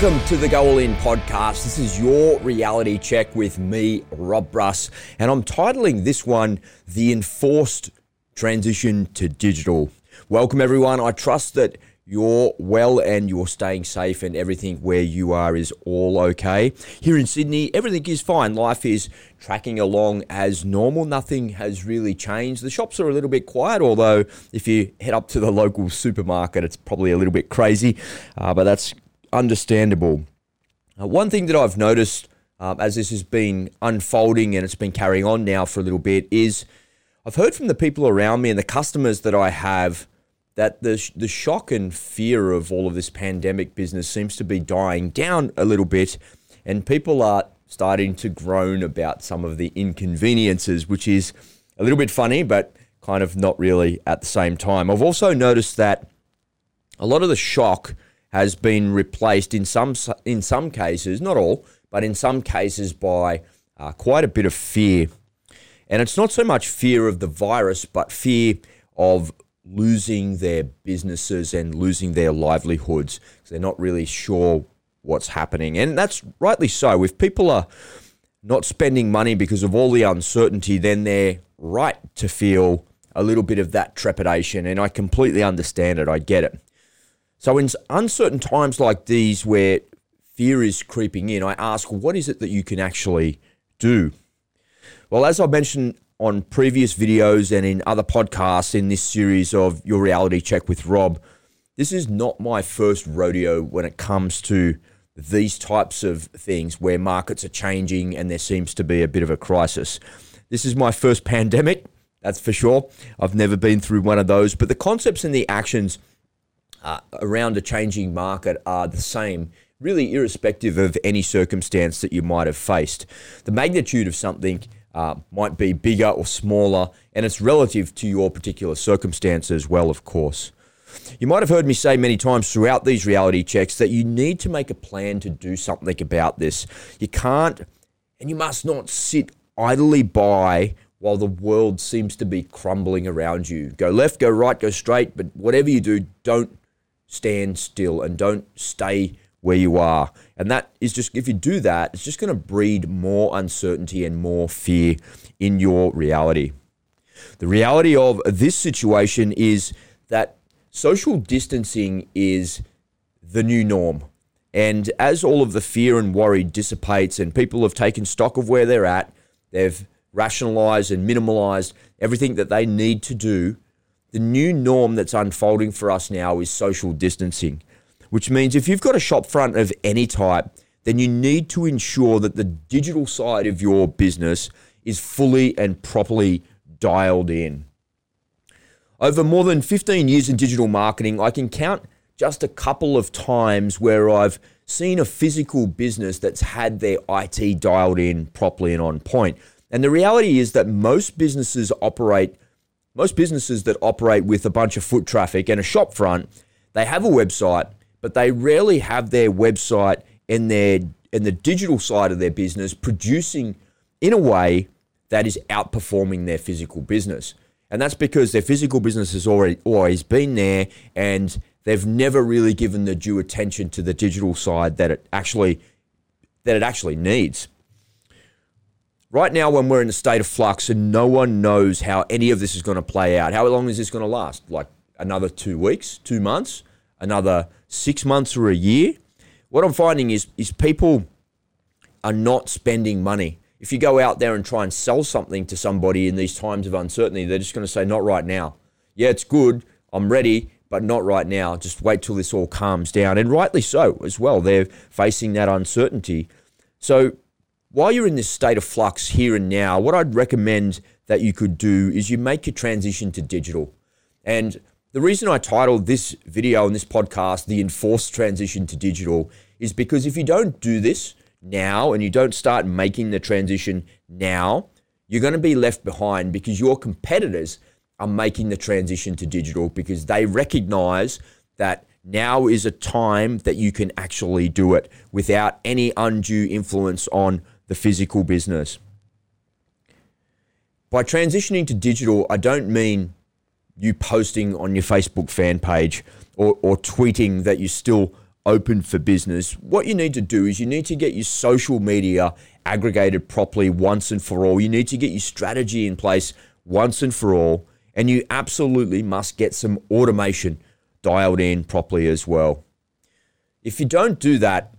Welcome to the Go All In podcast. This is your reality check with me, Rob Bruss, and I'm titling this one The Enforced Transition to Digital. Welcome, everyone. I trust that you're well and you're staying safe and everything where you are is all okay. Here in Sydney, everything is fine. Life is tracking along as normal. Nothing has really changed. The shops are a little bit quiet, although if you head up to the local supermarket, it's probably a little bit crazy, uh, but that's understandable. Uh, one thing that I've noticed um, as this has been unfolding and it's been carrying on now for a little bit is I've heard from the people around me and the customers that I have that the, the shock and fear of all of this pandemic business seems to be dying down a little bit, and people are starting to groan about some of the inconveniences, which is a little bit funny, but kind of not really at the same time. I've also noticed that a lot of the shock has been replaced in some in some cases, not all, but in some cases by uh, quite a bit of fear. And it's not so much fear of the virus, but fear of losing their businesses and losing their livelihoods. They're not really sure what's happening. And that's rightly so. If people are not spending money because of all the uncertainty, then they're right to feel a little bit of that trepidation. And I completely understand it. I get it. So, in uncertain times like these where fear is creeping in, I ask, what is it that you can actually do? Well, as I mentioned on previous videos and in other podcasts in this series of Your Reality Check with Rob, this is not my first rodeo when it comes to these types of things where markets are changing and there seems to be a bit of a crisis. This is my first pandemic, that's for sure. I've never been through one of those, but the concepts and the actions uh, around a changing market are the same, really, irrespective of any circumstance that you might have faced. The magnitude of something uh, might be bigger or smaller, and it's relative to your particular circumstance as well, of course. You might have heard me say many times throughout these reality checks that you need to make a plan to do something about this. You can't and you must not sit idly by while the world seems to be crumbling around you. Go left, go right, go straight, but whatever you do, don't stand still and don't stay where you are. And that is just, if you do that, it's just going to breed more uncertainty and more fear in your reality. The reality of this situation is that social distancing is the new norm. And as all of the fear and worry dissipates and people have taken stock of where they're at, they've rationalized and minimalized everything that they need to do the new norm that's unfolding for us now is social distancing, which means if you've got a shop front of any type, then you need to ensure that the digital side of your business is fully and properly dialed in. Over more than 15 years in digital marketing, I can count just a couple of times where I've seen a physical business that's had their IT dialed in properly and on point. And the reality is that most businesses operate most businesses that operate with a bunch of foot traffic and a shop front, they have a website, but they rarely have their website and their and the digital side of their business producing in a way that is outperforming their physical business. And that's because their physical business has already always been there and they've never really given the due attention to the digital side that it actually that it actually needs right now when we're in a state of flux and no one knows how any of this is going to play out how long is this going to last? Like another two weeks two months another six months or a year? What i'm finding is is people are not spending money. If you go out there and try and sell something to somebody in these times of uncertainty they're just going to say not right now. Yeah it's good i'm ready but not right now. Just wait till this all calms down and rightly so as well. They're facing that uncertainty. So while you're in this state of flux here and now, what I'd recommend that you could do is you make your transition to digital. And the reason I titled this video and this podcast, The Enforced Transition to Digital, is because if you don't do this now and you don't start making the transition now, you're going to be left behind because your competitors are making the transition to digital because they recognize that now is a time that you can actually do it without any undue influence on the physical business. By transitioning to digital, I don't mean you posting on your Facebook fan page or, or tweeting that you're still open for business, what you need to do is you need to get your social media aggregated properly once and for all. You need to get your strategy in place once and for all. And you absolutely must get some automation dialed in properly as well. If you don't do that,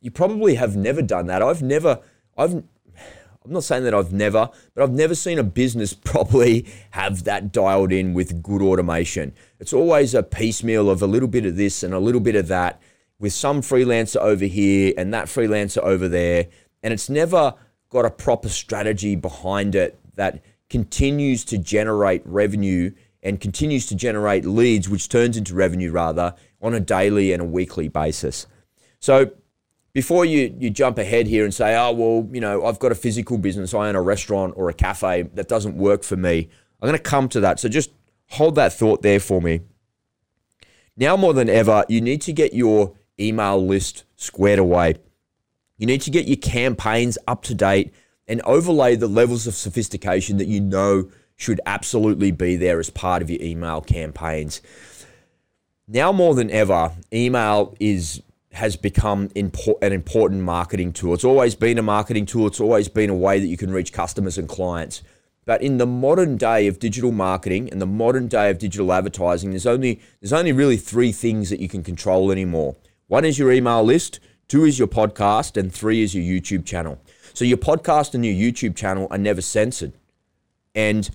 you probably have never done that. I've never, I've, I'm not saying that I've never, but I've never seen a business properly have that dialed in with good automation. It's always a piecemeal of a little bit of this and a little bit of that with some freelancer over here and that freelancer over there. And it's never got a proper strategy behind it that continues to generate revenue and continues to generate leads, which turns into revenue rather on a daily and a weekly basis. So before you, you jump ahead here and say, oh, well, you know, I've got a physical business, I own a restaurant or a cafe that doesn't work for me, I'm going to come to that. So just hold that thought there for me. Now more than ever, you need to get your email list squared away. You need to get your campaigns up to date and overlay the levels of sophistication that you know should absolutely be there as part of your email campaigns. Now more than ever, email is has become impor- an important marketing tool. It's always been a marketing tool, it's always been a way that you can reach customers and clients. But in the modern day of digital marketing and the modern day of digital advertising, there's only there's only really three things that you can control anymore. One is your email list, two is your podcast, and three is your YouTube channel. So your podcast and your YouTube channel are never censored. And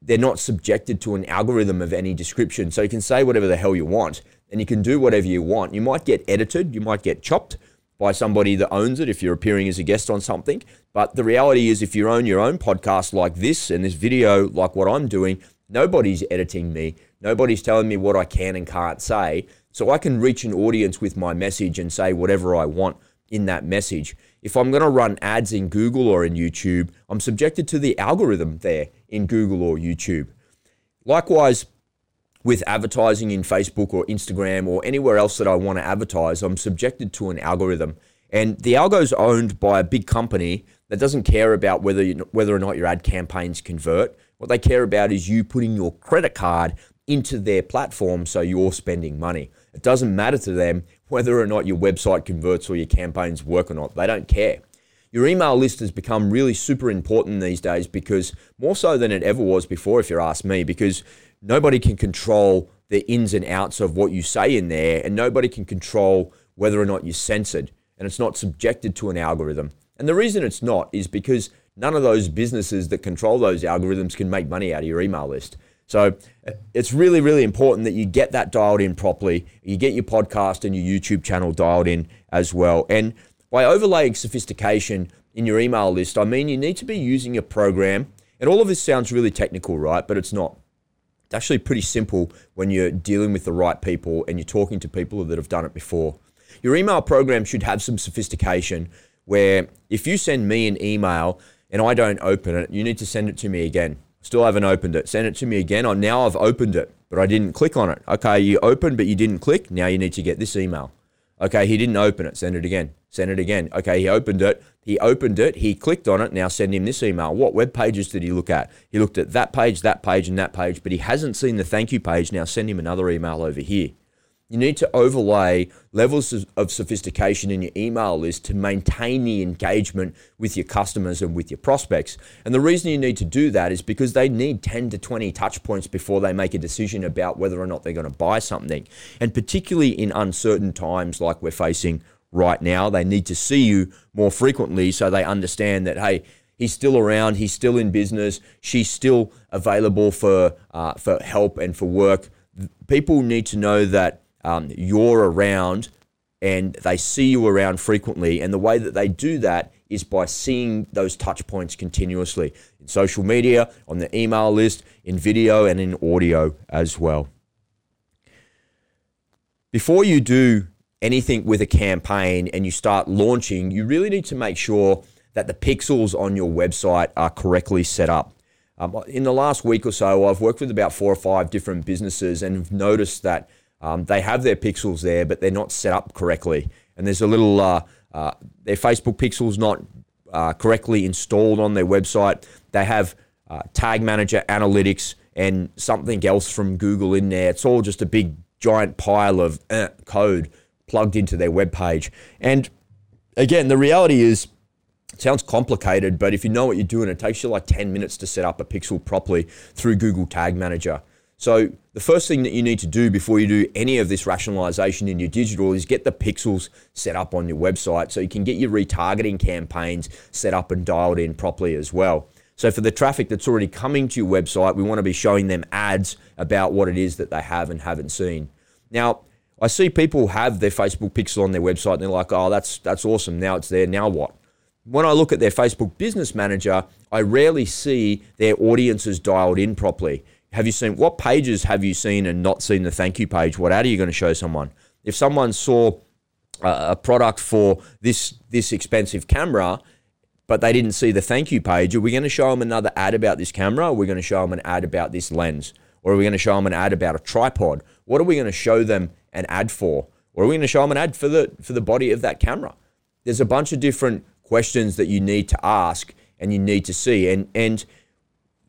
they're not subjected to an algorithm of any description. So you can say whatever the hell you want and you can do whatever you want. You might get edited, you might get chopped by somebody that owns it if you're appearing as a guest on something. But the reality is, if you own your own podcast like this and this video like what I'm doing, nobody's editing me. Nobody's telling me what I can and can't say. So I can reach an audience with my message and say whatever I want in that message. If I'm going to run ads in Google or in YouTube, I'm subjected to the algorithm there in Google or YouTube. Likewise, with advertising in Facebook or Instagram or anywhere else that I want to advertise, I'm subjected to an algorithm. And the algo is owned by a big company that doesn't care about whether you, whether or not your ad campaigns convert. What they care about is you putting your credit card into their platform so you're spending money. It doesn't matter to them whether or not your website converts or your campaigns work or not. They don't care. Your email list has become really super important these days because more so than it ever was before, if you ask me, because nobody can control the ins and outs of what you say in there, and nobody can control whether or not you're censored and it's not subjected to an algorithm. And the reason it's not is because none of those businesses that control those algorithms can make money out of your email list. So uh, it's really, really important that you get that dialed in properly. You get your podcast and your YouTube channel dialed in as well. And by overlaying sophistication in your email list, I mean you need to be using a program. And all of this sounds really technical, right? But it's not. It's actually pretty simple when you're dealing with the right people and you're talking to people that have done it before. Your email program should have some sophistication where if you send me an email and I don't open it, you need to send it to me again. Still haven't opened it. Send it to me again. Now I've opened it, but I didn't click on it. Okay, you opened, but you didn't click. Now you need to get this email. Okay, he didn't open it. Send it again. Send it again. Okay, he opened it. He opened it. He clicked on it. Now send him this email. What web pages did he look at? He looked at that page, that page, and that page, but he hasn't seen the thank you page. Now send him another email over here. You need to overlay levels of sophistication in your email list to maintain the engagement with your customers and with your prospects. And the reason you need to do that is because they need 10 to 20 touch points before they make a decision about whether or not they're going to buy something. And particularly in uncertain times like we're facing right now, they need to see you more frequently so they understand that, hey, he's still around, he's still in business, she's still available for, uh, for help and for work. People need to know that um, you're around and they see you around frequently. And the way that they do that is by seeing those touch points continuously in social media, on the email list, in video, and in audio as well. Before you do anything with a campaign and you start launching, you really need to make sure that the pixels on your website are correctly set up. Um, in the last week or so, I've worked with about four or five different businesses and have noticed that um, they have their pixels there, but they're not set up correctly. And there's a little, uh, uh, their Facebook pixels not uh, correctly installed on their website. They have uh, Tag Manager Analytics and something else from Google in there. It's all just a big giant pile of uh, code plugged into their web page. And again, the reality is, it sounds complicated, but if you know what you're doing, it takes you like 10 minutes to set up a pixel properly through Google Tag Manager. So the first thing that you need to do before you do any of this rationalization in your digital is get the pixels set up on your website so you can get your retargeting campaigns set up and dialed in properly as well. So for the traffic that's already coming to your website, we want to be showing them ads about what it is that they have and haven't seen. Now, I see people have their Facebook pixel on their website and they're like, "Oh, that's that's awesome. Now it's there. Now what?" When I look at their Facebook Business Manager, I rarely see their audiences dialed in properly. Have you seen what pages have you seen and not seen the thank you page? What ad are you going to show someone? If someone saw a product for this this expensive camera, but they didn't see the thank you page, are we going to show them another ad about this camera? Are we going to show them an ad about this lens? Or are we going to show them an ad about a tripod? What are we going to show them an ad for? Or are we going to show them an ad for the for the body of that camera? There's a bunch of different questions that you need to ask and you need to see. And and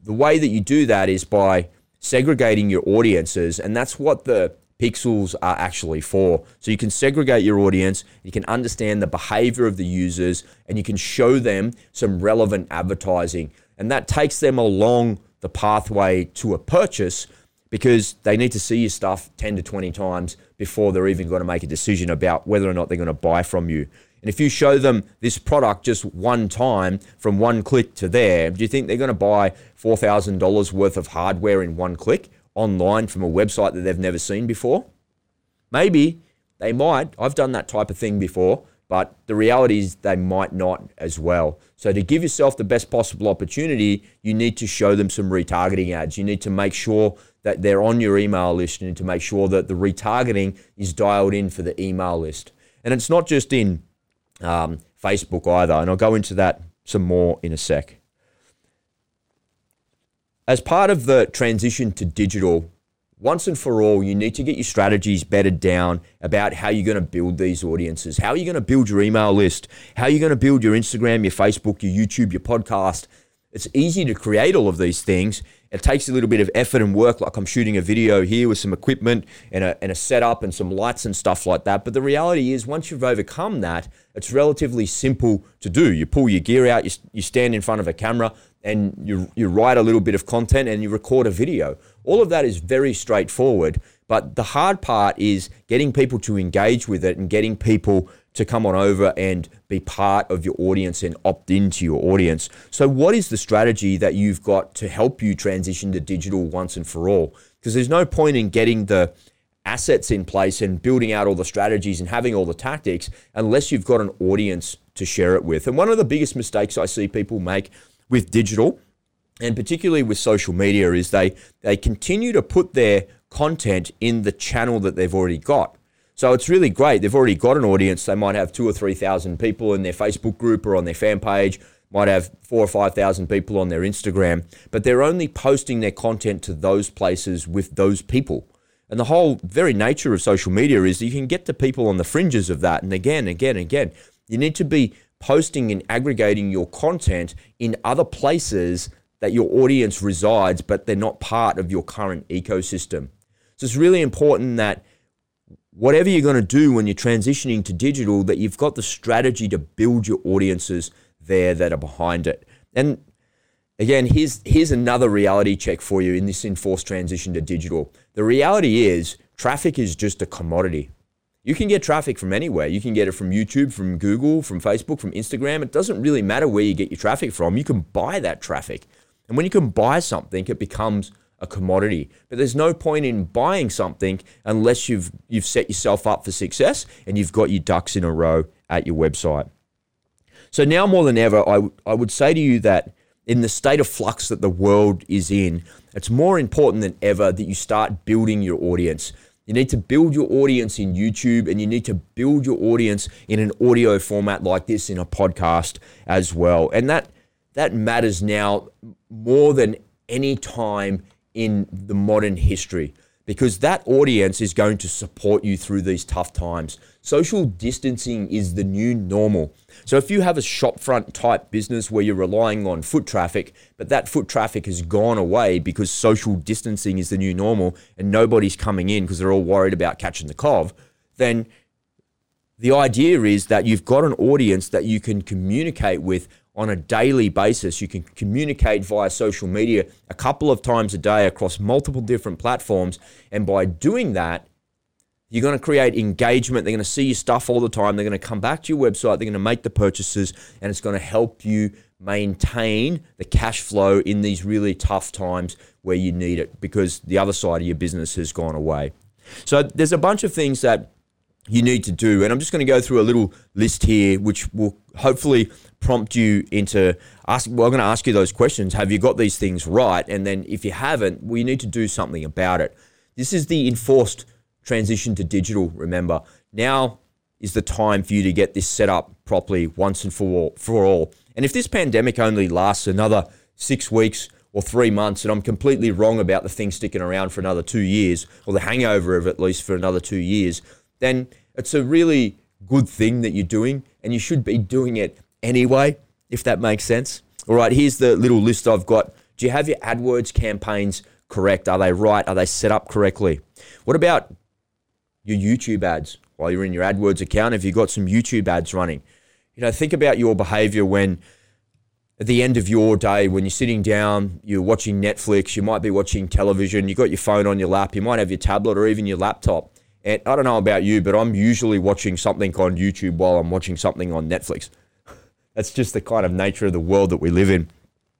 the way that you do that is by segregating your audiences, and that's what the pixels are actually for. So you can segregate your audience, you can understand the behavior of the users, and you can show them some relevant advertising. And that takes them along the pathway to a purchase because they need to see your stuff 10 to 20 times before they're even going to make a decision about whether or not they're going to buy from you. And if you show them this product just one time from one click to there, do you think they're going to buy $4,000 worth of hardware in one click online from a website that they've never seen before? Maybe they might. I've done that type of thing before, but the reality is they might not as well. So, to give yourself the best possible opportunity, you need to show them some retargeting ads. You need to make sure that they're on your email list. You need to make sure that the retargeting is dialed in for the email list. And it's not just in um, Facebook either. And I'll go into that some more in a sec. As part of the transition to digital, once and for all, you need to get your strategies bedded down about how you're going to build these audiences. How are you going to build your email list? How are you going to build your Instagram, your Facebook, your YouTube, your podcast? It's easy to create all of these things. It takes a little bit of effort and work, like I'm shooting a video here with some equipment and a, and a setup and some lights and stuff like that. But the reality is, once you've overcome that, it's relatively simple to do. You pull your gear out, you, you stand in front of a camera, and you, you write a little bit of content and you record a video. All of that is very straightforward. But the hard part is getting people to engage with it and getting people to come on over and be part of your audience and opt into your audience. So, what is the strategy that you've got to help you transition to digital once and for all? Because there's no point in getting the assets in place and building out all the strategies and having all the tactics unless you've got an audience to share it with. And one of the biggest mistakes I see people make with digital and particularly with social media is they they continue to put their content in the channel that they've already got. So it's really great. They've already got an audience. They might have two or three thousand people in their Facebook group or on their fan page. Might have four or five thousand people on their Instagram, but they're only posting their content to those places with those people. And the whole very nature of social media is that you can get to people on the fringes of that. And again, again, again, you need to be posting and aggregating your content in other places that your audience resides, but they're not part of your current ecosystem. So it's really important that whatever you're going to do when you're transitioning to digital, that you've got the strategy to build your audiences there that are behind it. And again, here's here's another reality check for you in this enforced transition to digital. The reality is traffic is just a commodity. You can get traffic from anywhere. You can get it from YouTube, from Google, from Facebook, from Instagram. It doesn't really matter where you get your traffic from. You can buy that traffic. And when you can buy something, it becomes a commodity. But there's no point in buying something unless you've you've set yourself up for success and you've got your ducks in a row at your website. So now more than ever, I, w- I would say to you that in the state of flux that the world is in, it's more important than ever that you start building your audience. You need to build your audience in YouTube and you need to build your audience in an audio format like this in a podcast as well. And that that matters now more than any time in the modern history because that audience is going to support you through these tough times. Social distancing is the new normal. So if you have a shopfront type business where you're relying on foot traffic, but that foot traffic has gone away because social distancing is the new normal and nobody's coming in because they're all worried about catching the cov, then the idea is that you've got an audience that you can communicate with on a daily basis. You can communicate via social media a couple of times a day across multiple different platforms. And by doing that, you're going to create engagement. They're going to see your stuff all the time. They're going to come back to your website. They're going to make the purchases, and it's going to help you maintain the cash flow in these really tough times where you need it because the other side of your business has gone away. So there's a bunch of things that you need to do. And I'm just going to go through a little list here, which will hopefully prompt you into asking. Well, I'm going to ask you those questions. Have you got these things right? And then if you haven't, we need to do something about it. This is the enforced transition to digital. Remember, now is the time for you to get this set up properly once and for all. For all. And if this pandemic only lasts another six weeks or three months, and I'm completely wrong about the thing sticking around for another two years, or the hangover of at least for another two years, then it's a really good thing that you're doing, and you should be doing it anyway, if that makes sense. All right, here's the little list I've got. Do you have your AdWords campaigns correct? Are they right? Are they set up correctly? What about your YouTube ads while you're in your AdWords account? Have you got some YouTube ads running? You know, think about your behavior when at the end of your day, when you're sitting down, you're watching Netflix, you might be watching television, you've got your phone on your lap, you might have your tablet or even your laptop. And I don't know about you, but I'm usually watching something on YouTube while I'm watching something on Netflix. That's just the kind of nature of the world that we live in.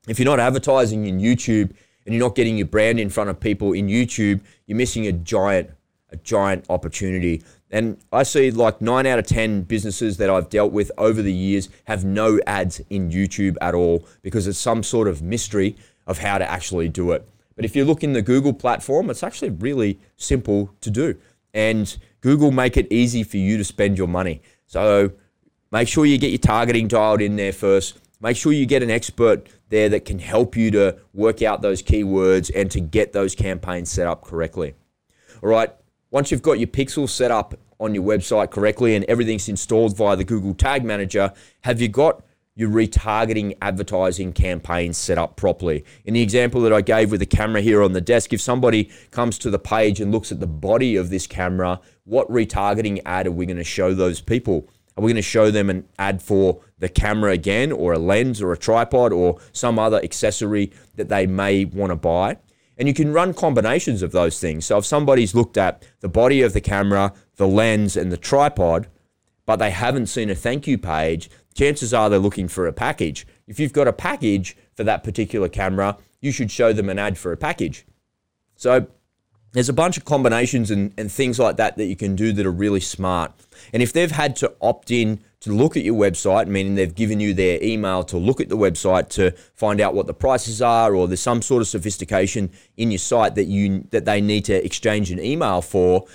If you're not advertising in YouTube and you're not getting your brand in front of people in YouTube, you're missing a giant, a giant opportunity. And I see like nine out of 10 businesses that I've dealt with over the years have no ads in YouTube at all because it's some sort of mystery of how to actually do it. But if you look in the Google platform, it's actually really simple to do and Google make it easy for you to spend your money. So make sure you get your targeting dialed in there first. Make sure you get an expert there that can help you to work out those keywords and to get those campaigns set up correctly. All right, once you've got your pixels set up on your website correctly and everything's installed via the Google Tag Manager, have you got your retargeting advertising campaigns set up properly. In the example that I gave with the camera here on the desk, if somebody comes to the page and looks at the body of this camera, what retargeting ad are we going to show those people? Are we going to show them an ad for the camera again, or a lens, or a tripod, or some other accessory that they may want to buy? And you can run combinations of those things. So if somebody's looked at the body of the camera, the lens, and the tripod, but they haven't seen a thank you page, chances are they're looking for a package. If you've got a package for that particular camera, you should show them an ad for a package. So there's a bunch of combinations and, and things like that that you can do that are really smart. And if they've had to opt in to look at your website, meaning they've given you their email to look at the website to find out what the prices are, or there's some sort of sophistication in your site that you that they need to exchange an email for,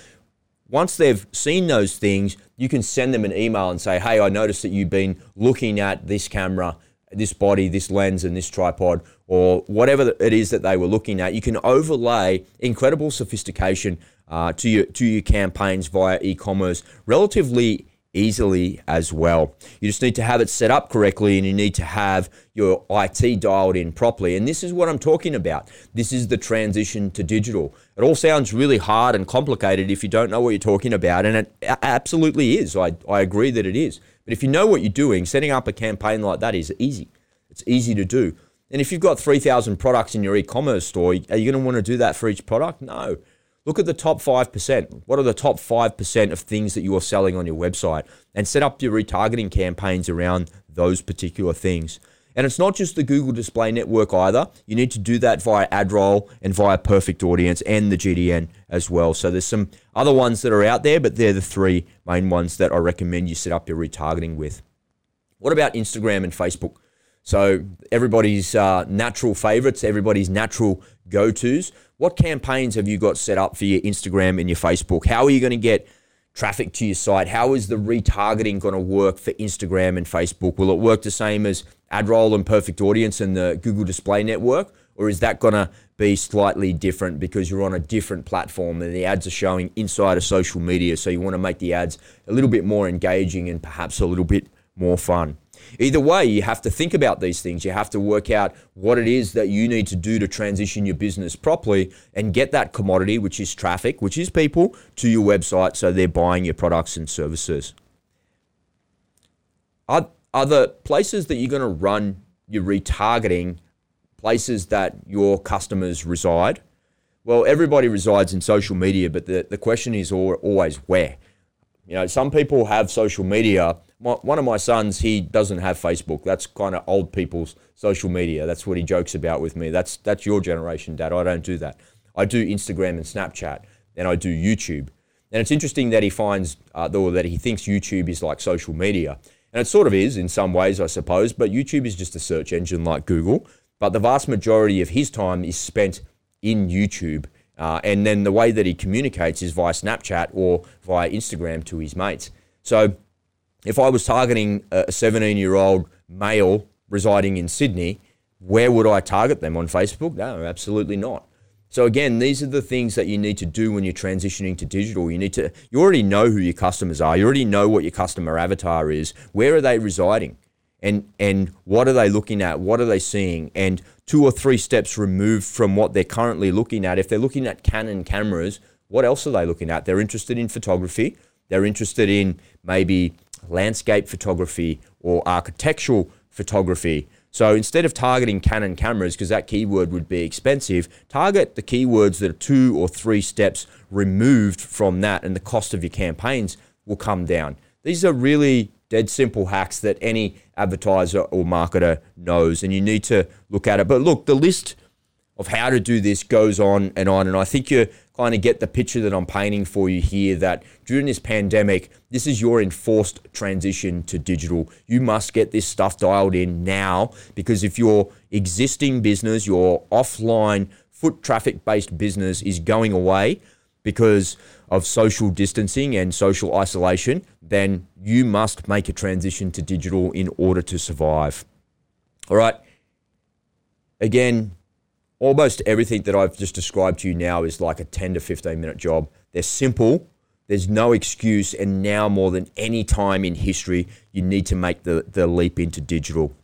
once they've seen those things, you can send them an email and say, Hey, I noticed that you've been looking at this camera, this body, this lens, and this tripod, or whatever it is that they were looking at. You can overlay incredible sophistication uh, to, your, to your campaigns via e commerce relatively easily as well. You just need to have it set up correctly and you need to have your IT dialed in properly. And this is what I'm talking about. This is the transition to digital. It all sounds really hard and complicated if you don't know what you're talking about, and it absolutely is. I, I agree that it is. But if you know what you're doing, setting up a campaign like that is easy. It's easy to do. And if you've got 3,000 products in your e commerce store, are you going to want to do that for each product? No. Look at the top 5%. What are the top 5% of things that you are selling on your website? And set up your retargeting campaigns around those particular things. And it's not just the Google Display Network either. You need to do that via AdRoll and via Perfect Audience and the GDN as well. So there's some other ones that are out there, but they're the three main ones that I recommend you set up your retargeting with. What about Instagram and Facebook? So everybody's uh, natural favorites, everybody's natural go-tos. What campaigns have you got set up for your Instagram and your Facebook? How are you going to get traffic to your site? How is the retargeting going to work for Instagram and Facebook? Will it work the same as AdRoll and Perfect Audience and the Google Display Network? Or is that going to be slightly different because you're on a different platform and the ads are showing inside of social media? So you want to make the ads a little bit more engaging and perhaps a little bit more fun. Either way, you have to think about these things. You have to work out what it is that you need to do to transition your business properly and get that commodity, which is traffic, which is people, to your website so they're buying your products and services. are, are the places that you're going to run your retargeting places that your customers reside? Well, everybody resides in social media, but the, the question is always where. You know, some people have social media. My, one of my sons, he doesn't have Facebook. That's kind of old people's social media. That's what he jokes about with me. That's that's your generation, Dad. I don't do that. I do Instagram and Snapchat, and I do YouTube. And it's interesting that he finds, uh, or that he thinks YouTube is like social media. And it sort of is in some ways, I suppose, but YouTube is just a search engine like Google. But the vast majority of his time is spent in YouTube. Uh, and then the way that he communicates is via Snapchat or via Instagram to his mates. So if I was targeting a 17 year old male residing in Sydney, where would I target them on Facebook? No, absolutely not. So again, these are the things that you need to do when you're transitioning to digital. You need to you already know who your customers are. You already know what your customer avatar is. Where are they residing? And and what are they looking at? What are they seeing? And two or three steps removed from what they're currently looking at. If they're looking at Canon cameras, what else are they looking at? They're interested in photography. They're interested in maybe landscape photography or architectural photography. So instead of targeting Canon cameras, because that keyword would be expensive, target the keywords that are two or three steps removed from that, and the cost of your campaigns will come down. These are really dead simple hacks that any advertiser or marketer knows, and you need to look at it. But look, the list of how to do this goes on and on, and I think you kind of get the picture that I'm painting for you here that during this pandemic, this is your enforced transition to digital. You must get this stuff dialed in now because if your existing business, your offline foot traffic based business is going away because of social distancing and social isolation, then you must make a transition to digital in order to survive. All right. Again, almost everything that I've just described to you now is like a 10 to 15 minute job. They're simple, there's no excuse, and now more than any time in history, you need to make the, the leap into digital.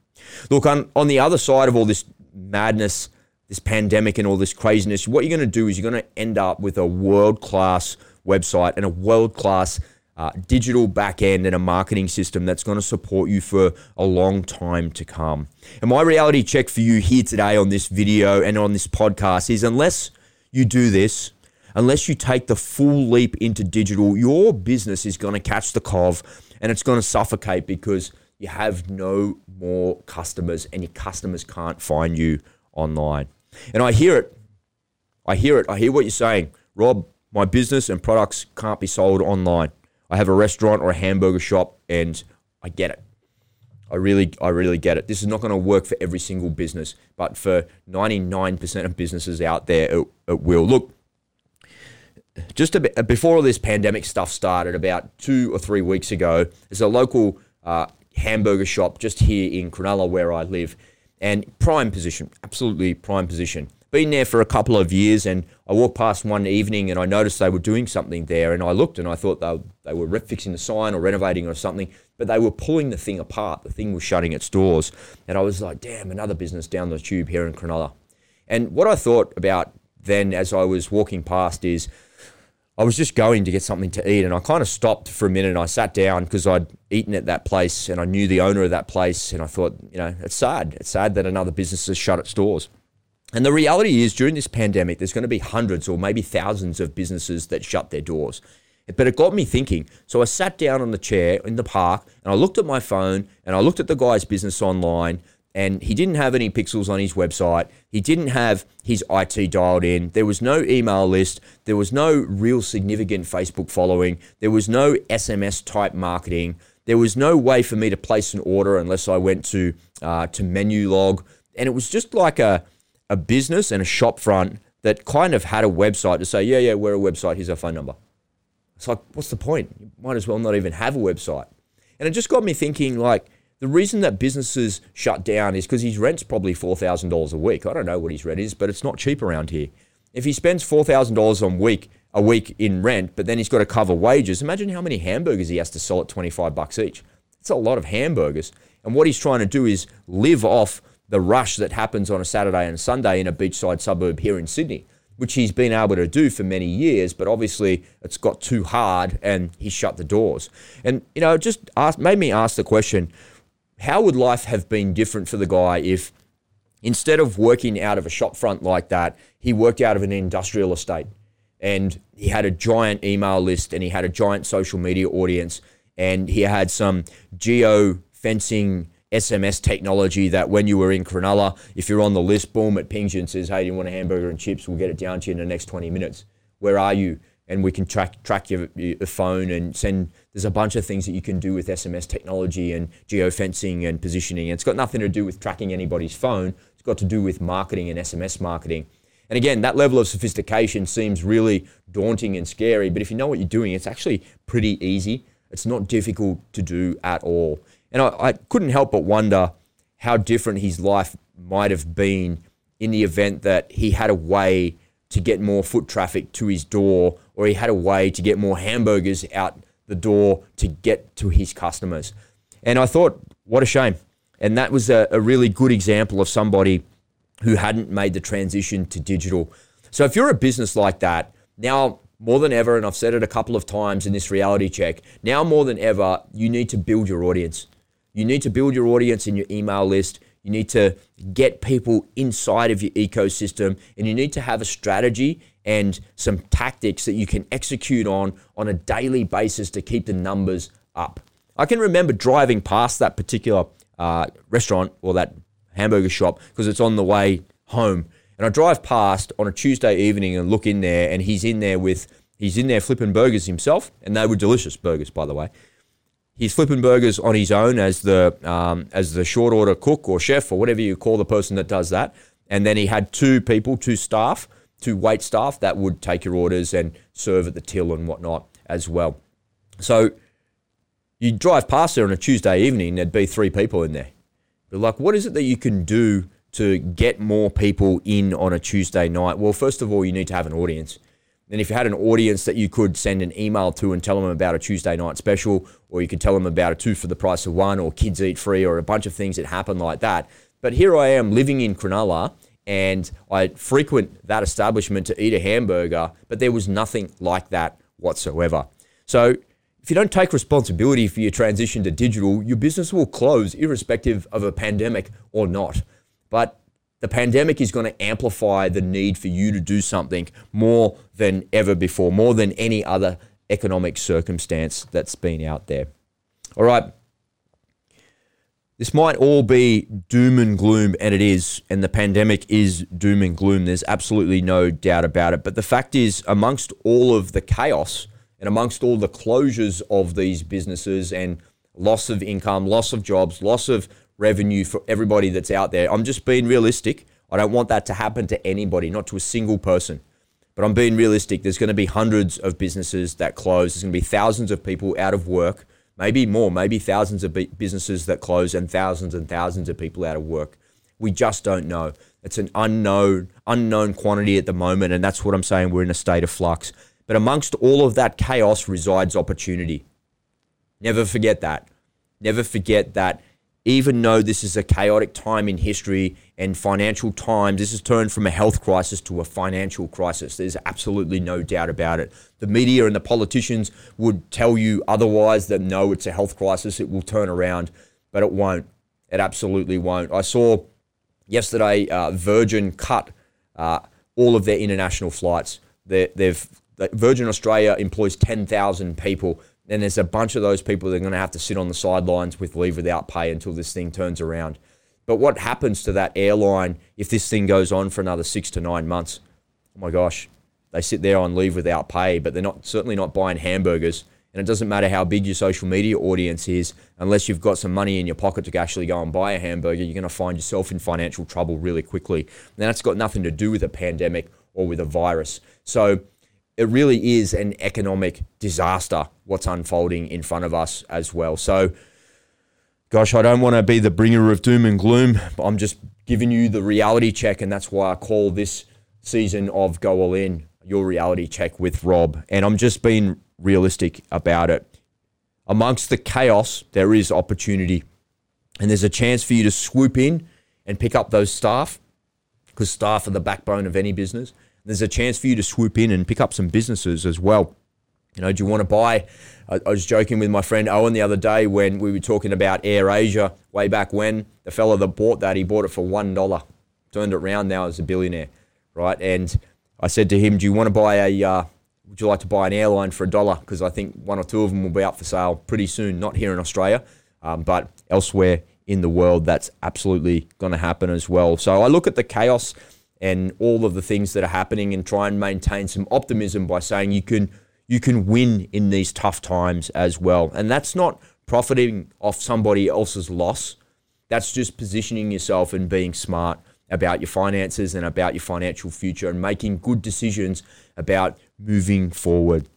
Look, on, on the other side of all this madness, this pandemic, and all this craziness, what you're going to do is you're going to end up with a world class website and a world class uh, digital back end and a marketing system that's going to support you for a long time to come. And my reality check for you here today on this video and on this podcast is unless you do this, unless you take the full leap into digital, your business is going to catch the cov and it's going to suffocate because you have no more customers and your customers can't find you online. And I hear it. I hear it. I hear what you're saying. Rob, my business and products can't be sold online. I have a restaurant or a hamburger shop and I get it. I really, I really get it. This is not going to work for every single business, but for 99% of businesses out there, it, it will. Look, just bit, before all this pandemic stuff started, about two or three weeks ago, there's a local uh, hamburger shop just here in Cronulla where I live, and prime position, absolutely prime position been there for a couple of years, and I walked past one evening and I noticed they were doing something there, and I looked and I thought they, they were fixing the sign or renovating or something, but they were pulling the thing apart. The thing was shutting its doors, and I was like, damn, another business down the tube here in Cronulla. And what I thought about then as I was walking past is, I was just going to get something to eat and I kind of stopped for a minute and I sat down because I'd eaten at that place and I knew the owner of that place and I thought, you know, it's sad. It's sad that another business has shut its doors. And the reality is, during this pandemic, there's going to be hundreds or maybe thousands of businesses that shut their doors. But it got me thinking. So I sat down on the chair in the park and I looked at my phone and I looked at the guy's business online. And he didn't have any pixels on his website. He didn't have his IT dialed in. There was no email list. There was no real significant Facebook following. There was no SMS type marketing. There was no way for me to place an order unless I went to uh, to Menulog. And it was just like a a business and a shop front that kind of had a website to say, yeah, yeah, we're a website, here's our phone number. It's like, what's the point? You might as well not even have a website. And it just got me thinking, like, the reason that businesses shut down is because his rent's probably $4,000 a week. I don't know what his rent is, but it's not cheap around here. If he spends $4,000 a week, a week in rent, but then he's got to cover wages, imagine how many hamburgers he has to sell at 25 bucks each. It's a lot of hamburgers. And what he's trying to do is live off the rush that happens on a Saturday and Sunday in a beachside suburb here in Sydney, which he's been able to do for many years, but obviously it's got too hard and he shut the doors. And, you know, it just asked, made me ask the question how would life have been different for the guy if instead of working out of a shopfront like that, he worked out of an industrial estate and he had a giant email list and he had a giant social media audience and he had some geo fencing SMS technology that when you were in Cronulla, if you're on the list, boom, it pings you and says, hey, do you want a hamburger and chips? We'll get it down to you in the next 20 minutes. Where are you? And we can track track your, your phone and send. There's a bunch of things that you can do with SMS technology and geofencing and positioning. And it's got nothing to do with tracking anybody's phone. It's got to do with marketing and SMS marketing. And again, that level of sophistication seems really daunting and scary, but if you know what you're doing, it's actually pretty easy. It's not difficult to do at all. And I, I couldn't help but wonder how different his life might have been in the event that he had a way to get more foot traffic to his door or he had a way to get more hamburgers out the door to get to his customers. And I thought, what a shame. And that was a, a really good example of somebody who hadn't made the transition to digital. So if you're a business like that, now more than ever, and I've said it a couple of times in this reality check, now more than ever, you need to build your audience. You need to build your audience in your email list. You need to get people inside of your ecosystem, and you need to have a strategy and some tactics that you can execute on on a daily basis to keep the numbers up. I can remember driving past that particular uh, restaurant or that hamburger shop because it's on the way home. And I drive past on a Tuesday evening and look in there, and he's in there with he's in there flipping burgers himself, and they were delicious burgers, by the way. He's flipping burgers on his own as the um, as the short order cook or chef or whatever you call the person that does that. And then he had two people, two staff, two wait staff that would take your orders and serve at the till and whatnot as well. So you drive past there on a Tuesday evening, there'd be three people in there. But like, what is it that you can do to get more people in on a Tuesday night? Well, first of all, you need to have an audience. And if you had an audience that you could send an email to and tell them about a Tuesday night special, or you could tell them about a two for the price of one, or kids eat free, or a bunch of things that happen like that. But here I am living in Cronulla, and I frequent that establishment to eat a hamburger, but there was nothing like that whatsoever. So if you don't take responsibility for your transition to digital, your business will close irrespective of a pandemic or not. But the pandemic is going to amplify the need for you to do something more than ever before, more than any other economic circumstance that's been out there. All right. This might all be doom and gloom, and it is, and the pandemic is doom and gloom. There's absolutely no doubt about it. But the fact is, amongst all of the chaos, and amongst all the closures of these businesses and loss of income, loss of jobs, loss of revenue for everybody that's out there, I'm just being realistic. I don't want that to happen to anybody, not to a single person. But I'm being realistic. There's going to be hundreds of businesses that close. There's going to be thousands of people out of work, maybe more, maybe thousands of businesses that close, and thousands and thousands of people out of work. We just don't know. It's an unknown, unknown quantity at the moment, and that's what I'm saying. We're in a state of flux. But amongst all of that chaos resides opportunity. Never forget that. Never forget that even though this is a chaotic time in history and financial times, this has turned from a health crisis to a financial crisis. There's absolutely no doubt about it. The media and the politicians would tell you otherwise that no, it's a health crisis, it will turn around, but it won't. It absolutely won't. I saw yesterday uh, Virgin cut uh, all of their international flights. they they've Virgin Australia employs 10,000 people. And there's a bunch of those people that are going to have to sit on the sidelines with leave without pay until this thing turns around. But what happens to that airline if this thing goes on for another six to nine months? Oh my gosh, they sit there on leave without pay, but they're not certainly not buying hamburgers. And it doesn't matter how big your social media audience is, unless you've got some money in your pocket to actually go and buy a hamburger, you're going to find yourself in financial trouble really quickly. And that's got nothing to do with a pandemic or with a virus. So it really is an economic disaster what's unfolding in front of us as well. So, gosh, I don't want to be the bringer of doom and gloom. But I'm just giving you the reality check, and that's why I call this season of Go All In your reality check with Rob. And I'm just being realistic about it. Amongst the chaos, there is opportunity, and there's a chance for you to swoop in and pick up those staff because staff are the backbone of any business there's a chance for you to swoop in and pick up some businesses as well. You know, do you want to buy? I, I was joking with my friend Owen the other day when we were talking about Air Asia way back when. The fella that bought that, he bought it for one dollar, turned it around now as a billionaire, right? And I said to him, "Do you want to buy a? Uh, would you like to buy an airline for a dollar? Because I think one or two of them will be up for sale pretty soon. Not here in Australia, um, but elsewhere in the world. That's absolutely going to happen as well. So I look at the chaos and all of the things that are happening and try and maintain some optimism by saying you can you can win in these tough times as well. And that's not profiting off somebody else's loss. That's just positioning yourself and being smart about your finances and about your financial future and making good decisions about moving forward.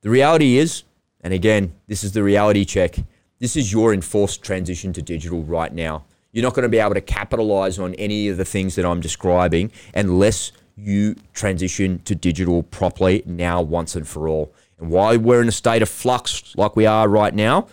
The reality is, and again, this is the reality check, this is your enforced transition to digital right now. You're not going to be able to capitalize on any of the things that I'm describing unless you transition to digital properly now, once and for all. And while we're in a state of flux like we are right now,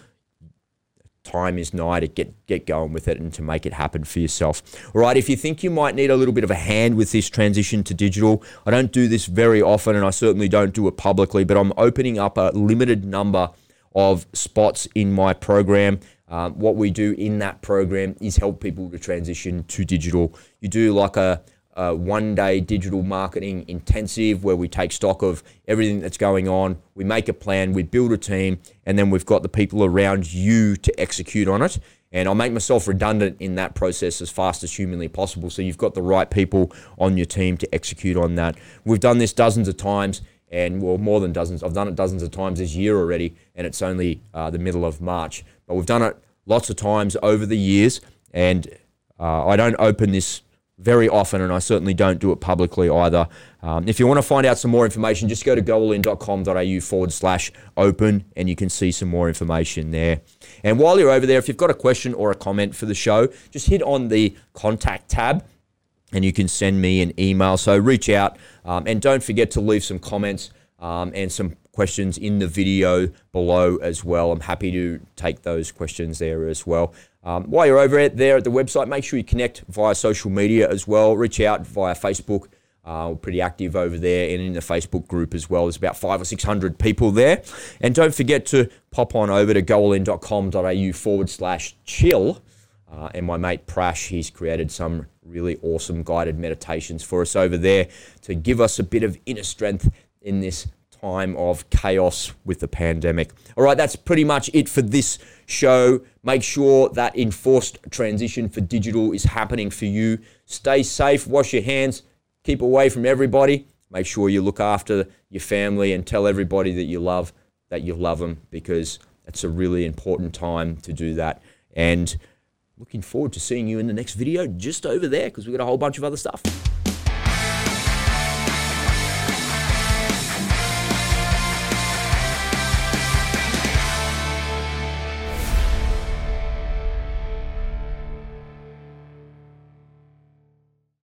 time is nigh to get get going with it and to make it happen for yourself. All right, if you think you might need a little bit of a hand with this transition to digital, I don't do this very often and I certainly don't do it publicly, but I'm opening up a limited number of spots in my program. Um, what we do in that program is help people to transition to digital. You do like a uh, one day digital marketing intensive where we take stock of everything that's going on. We make a plan, we build a team, and then we've got the people around you to execute on it. And I'll make myself redundant in that process as fast as humanly possible. So you've got the right people on your team to execute on that. We've done this dozens of times, and well, more than dozens. I've done it dozens of times this year already, and it's only uh, the middle of March. But we've done it lots of times over the years, and uh, I don't open this very often, and I certainly don't do it publicly either. Um, if you want to find out some more information, just go to goalin.com.au forward slash open and you can see some more information there. And while you're over there, if you've got a question or a comment for the show, just hit on the contact tab and you can send me an email. So reach out um, and don't forget to leave some comments um, and some questions in the video below as well. I'm happy to take those questions there as well. Um, while you're over at there at the website, make sure you connect via social media as well. Reach out via Facebook. Uh, we're pretty active over there and in the Facebook group as well. There's about five or 600 people there. And don't forget to pop on over to goallin.com.au forward slash chill. Uh, and my mate Prash, he's created some really awesome guided meditations for us over there to give us a bit of inner strength in this time of chaos with the pandemic. All right, that's pretty much it for this show. Make sure that enforced transition for digital is happening for you. Stay safe, wash your hands, keep away from everybody. Make sure you look after your family and tell everybody that you love that you love them because it's a really important time to do that. And looking forward to seeing you in the next video just over there because we've got a whole bunch of other stuff.